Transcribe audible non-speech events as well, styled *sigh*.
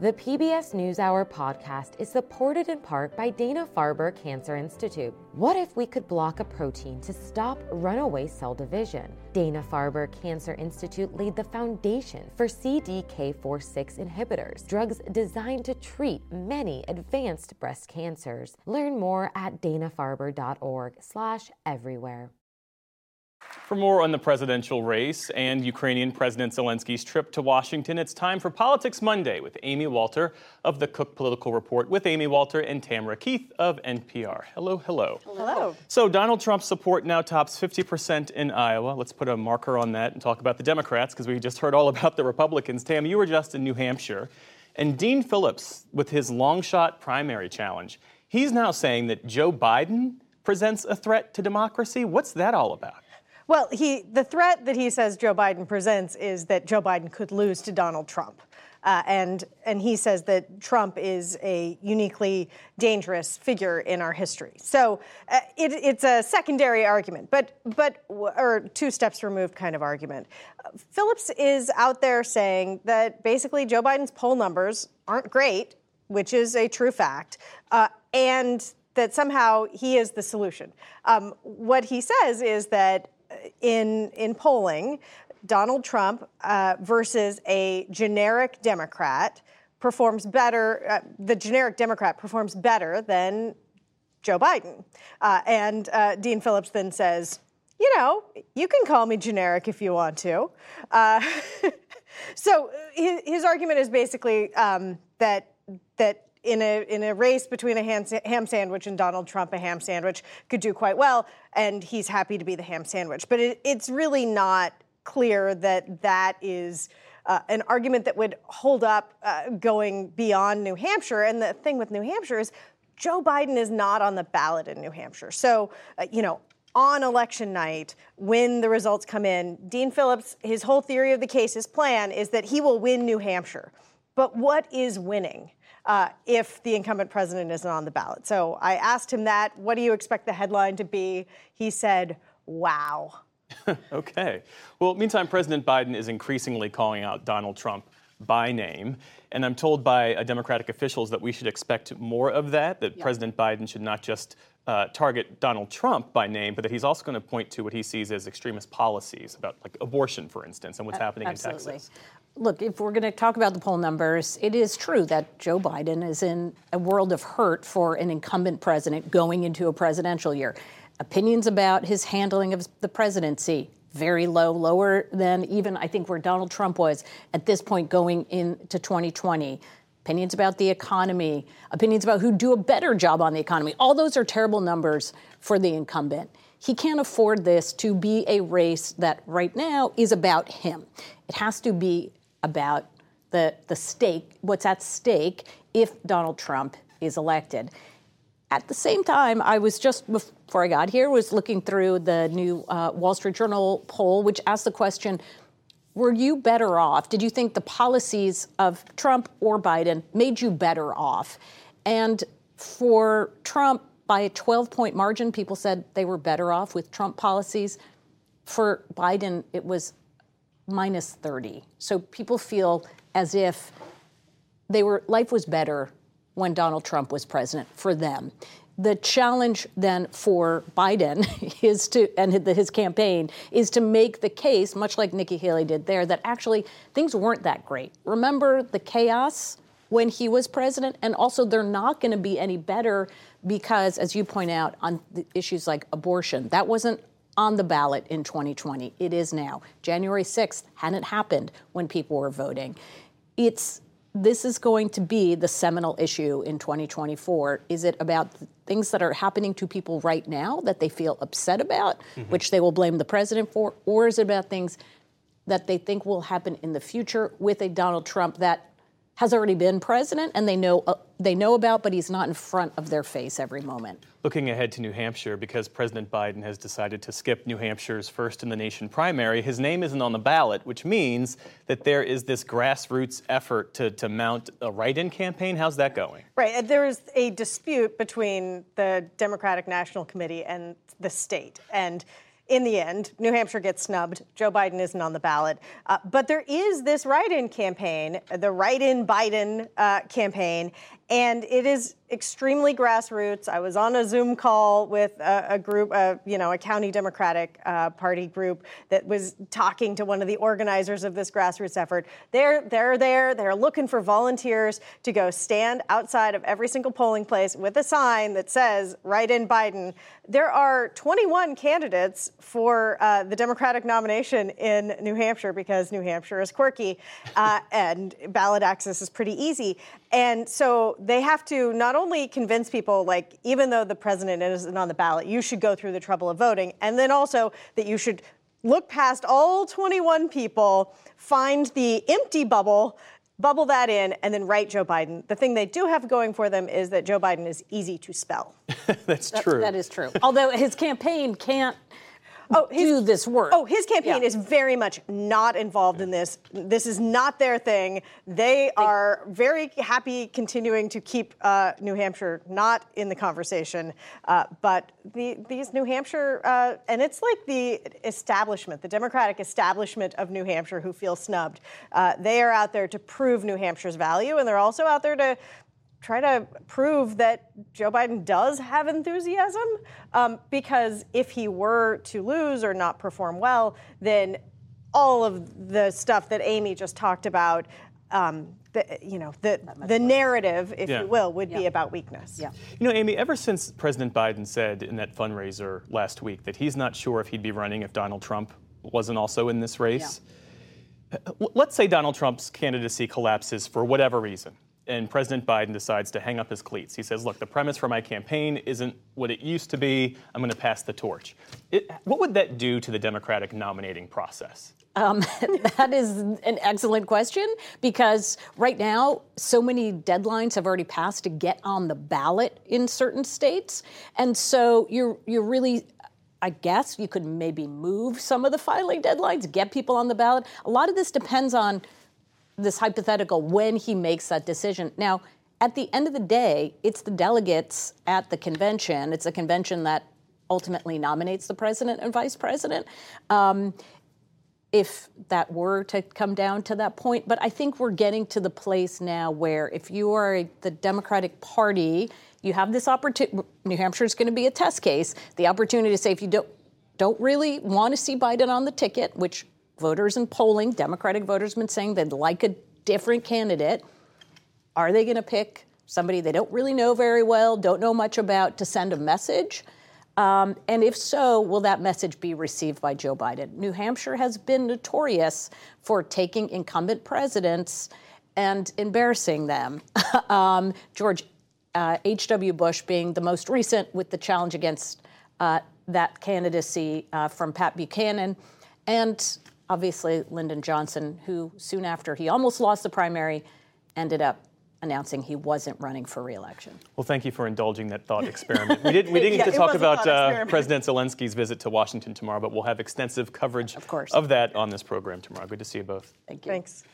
The PBS NewsHour podcast is supported in part by Dana Farber Cancer Institute. What if we could block a protein to stop runaway cell division? Dana Farber Cancer Institute laid the foundation for CDK4/6 inhibitors, drugs designed to treat many advanced breast cancers. Learn more at danafarber.org/everywhere. For more on the presidential race and Ukrainian President Zelensky's trip to Washington, it's time for Politics Monday with Amy Walter of the Cook Political Report, with Amy Walter and Tamara Keith of NPR. Hello, hello. Hello. So, Donald Trump's support now tops 50% in Iowa. Let's put a marker on that and talk about the Democrats because we just heard all about the Republicans. Tam, you were just in New Hampshire. And Dean Phillips, with his long shot primary challenge, he's now saying that Joe Biden presents a threat to democracy. What's that all about? Well, he the threat that he says Joe Biden presents is that Joe Biden could lose to Donald Trump. Uh, and and he says that Trump is a uniquely dangerous figure in our history. So uh, it, it's a secondary argument, but but or two steps removed kind of argument. Phillips is out there saying that basically Joe Biden's poll numbers aren't great, which is a true fact, uh, and that somehow he is the solution. Um, what he says is that in in polling, Donald Trump uh, versus a generic Democrat performs better. Uh, the generic Democrat performs better than Joe Biden. Uh, and uh, Dean Phillips then says, "You know, you can call me generic if you want to." Uh, *laughs* so his, his, argument is basically um, that that in a in a race between a ham, ham, sandwich and Donald Trump, a ham sandwich could do quite well, and he's happy to be the ham sandwich. But it, it's really not clear that that is. Uh, an argument that would hold up uh, going beyond New Hampshire. And the thing with New Hampshire is Joe Biden is not on the ballot in New Hampshire. So, uh, you know, on election night, when the results come in, Dean Phillips, his whole theory of the case, his plan is that he will win New Hampshire. But what is winning? Uh, if the incumbent president isn't on the ballot. So I asked him that. What do you expect the headline to be? He said, wow. *laughs* okay. Well, meantime, President Biden is increasingly calling out Donald Trump by name. And I'm told by uh, Democratic officials that we should expect more of that, that yep. President Biden should not just uh, target Donald Trump by name, but that he's also going to point to what he sees as extremist policies about, like abortion, for instance, and what's uh, happening absolutely. in Texas look, if we're going to talk about the poll numbers, it is true that Joe Biden is in a world of hurt for an incumbent president going into a presidential year. Opinions about his handling of the presidency very low, lower than even I think where Donald Trump was at this point going into 2020. Opinions about the economy, opinions about who do a better job on the economy. All those are terrible numbers for the incumbent. He can't afford this to be a race that right now is about him. It has to be about the, the stake, what's at stake if Donald Trump is elected. At the same time, I was just before I got here was looking through the new uh, Wall Street Journal poll, which asked the question: Were you better off? Did you think the policies of Trump or Biden made you better off? And for Trump, by a 12-point margin, people said they were better off with Trump policies. For Biden, it was minus 30. So people feel as if they were life was better when Donald Trump was president for them. The challenge then for Biden *laughs* is to and his campaign is to make the case, much like Nikki Haley did there, that actually things weren't that great. Remember the chaos when he was president, and also they're not going to be any better because, as you point out, on issues like abortion, that wasn't on the ballot in 2020. It is now. January 6th hadn't happened when people were voting. It's this is going to be the seminal issue in 2024. Is it about things that are happening to people right now that they feel upset about, mm-hmm. which they will blame the president for, or is it about things that they think will happen in the future with a Donald Trump that has already been president and they know uh, they know about, but he's not in front of their face every moment. Looking ahead to New Hampshire, because President Biden has decided to skip New Hampshire's first in the nation primary, his name isn't on the ballot, which means that there is this grassroots effort to, to mount a write in campaign. How's that going? Right. There is a dispute between the Democratic National Committee and the state. And in the end, New Hampshire gets snubbed. Joe Biden isn't on the ballot. Uh, but there is this write in campaign, the write in Biden uh, campaign, and it is extremely grassroots. I was on a Zoom call with a, a group, uh, you know, a county Democratic uh, Party group that was talking to one of the organizers of this grassroots effort. They're they're there. They're looking for volunteers to go stand outside of every single polling place with a sign that says "Write in Biden." There are 21 candidates for uh, the Democratic nomination in New Hampshire because New Hampshire is quirky uh, and ballot access is pretty easy. And so they have to not only convince people, like, even though the president isn't on the ballot, you should go through the trouble of voting, and then also that you should look past all 21 people, find the empty bubble, bubble that in, and then write Joe Biden. The thing they do have going for them is that Joe Biden is easy to spell. *laughs* That's true. That is true. Although his campaign can't oh, his, do this work. Oh, his campaign Yeah. is very much not involved in this. This is not their thing. They are very happy continuing to keep uh, New Hampshire not in the conversation. Uh, but the, these New Hampshire, uh, and it's like the establishment, the Democratic establishment of New Hampshire who feel snubbed. Uh, they are out there to prove New Hampshire's value, and they're also out there to try to prove that Joe Biden does have enthusiasm. Um, because if he were to lose or not perform well, then all of the stuff that Amy just talked about, um, the, you know, the, the narrative, if Yeah. you will, would be about weakness. Yeah. You know, Amy, ever since President Biden said in that fundraiser last week that he's not sure if he'd be running if Donald Trump wasn't also in this race, l- let's say Donald Trump's candidacy collapses for whatever reason, and President Biden decides to hang up his cleats. He says, Look, the premise for my campaign isn't what it used to be. I'm going to pass the torch. It, what would that do to the Democratic nominating process? Um, *laughs* that is an excellent question because right now, so many deadlines have already passed to get on the ballot in certain states, and so you're you're really. I guess you could maybe move some of the filing deadlines, get people on the ballot. A lot of this depends on this hypothetical when he makes that decision. Now, at the end of the day, it's the delegates at the convention. It's a convention that ultimately nominates the president and vice president. Um, if that were to come down to that point. But I think we're getting to the place now where if you are the Democratic Party, you have this opportunity. New Hampshire is going to be a test case. The opportunity to say if you don't don't really want to see Biden on the ticket, which voters in polling, Democratic voters have been saying they'd like a different candidate. Are they going to pick somebody they don't really know very well, don't know much about, to send a message? Um, and if so, will that message be received by Joe Biden? New Hampshire has been notorious for taking incumbent presidents and embarrassing them. *laughs* um, George uh, H.W. Bush being the most recent with the challenge against uh, that candidacy uh, from Pat Buchanan, and obviously Lyndon Johnson, who soon after he almost lost the primary, ended up announcing he wasn't running for reelection. Well, thank you for indulging that thought experiment. We, did, we *laughs* didn't Yeah, get to talk about uh. President Zelensky's visit to Washington tomorrow, but we'll have extensive coverage Of course. of that on this program tomorrow. Good to see you both. Thank you. Thanks.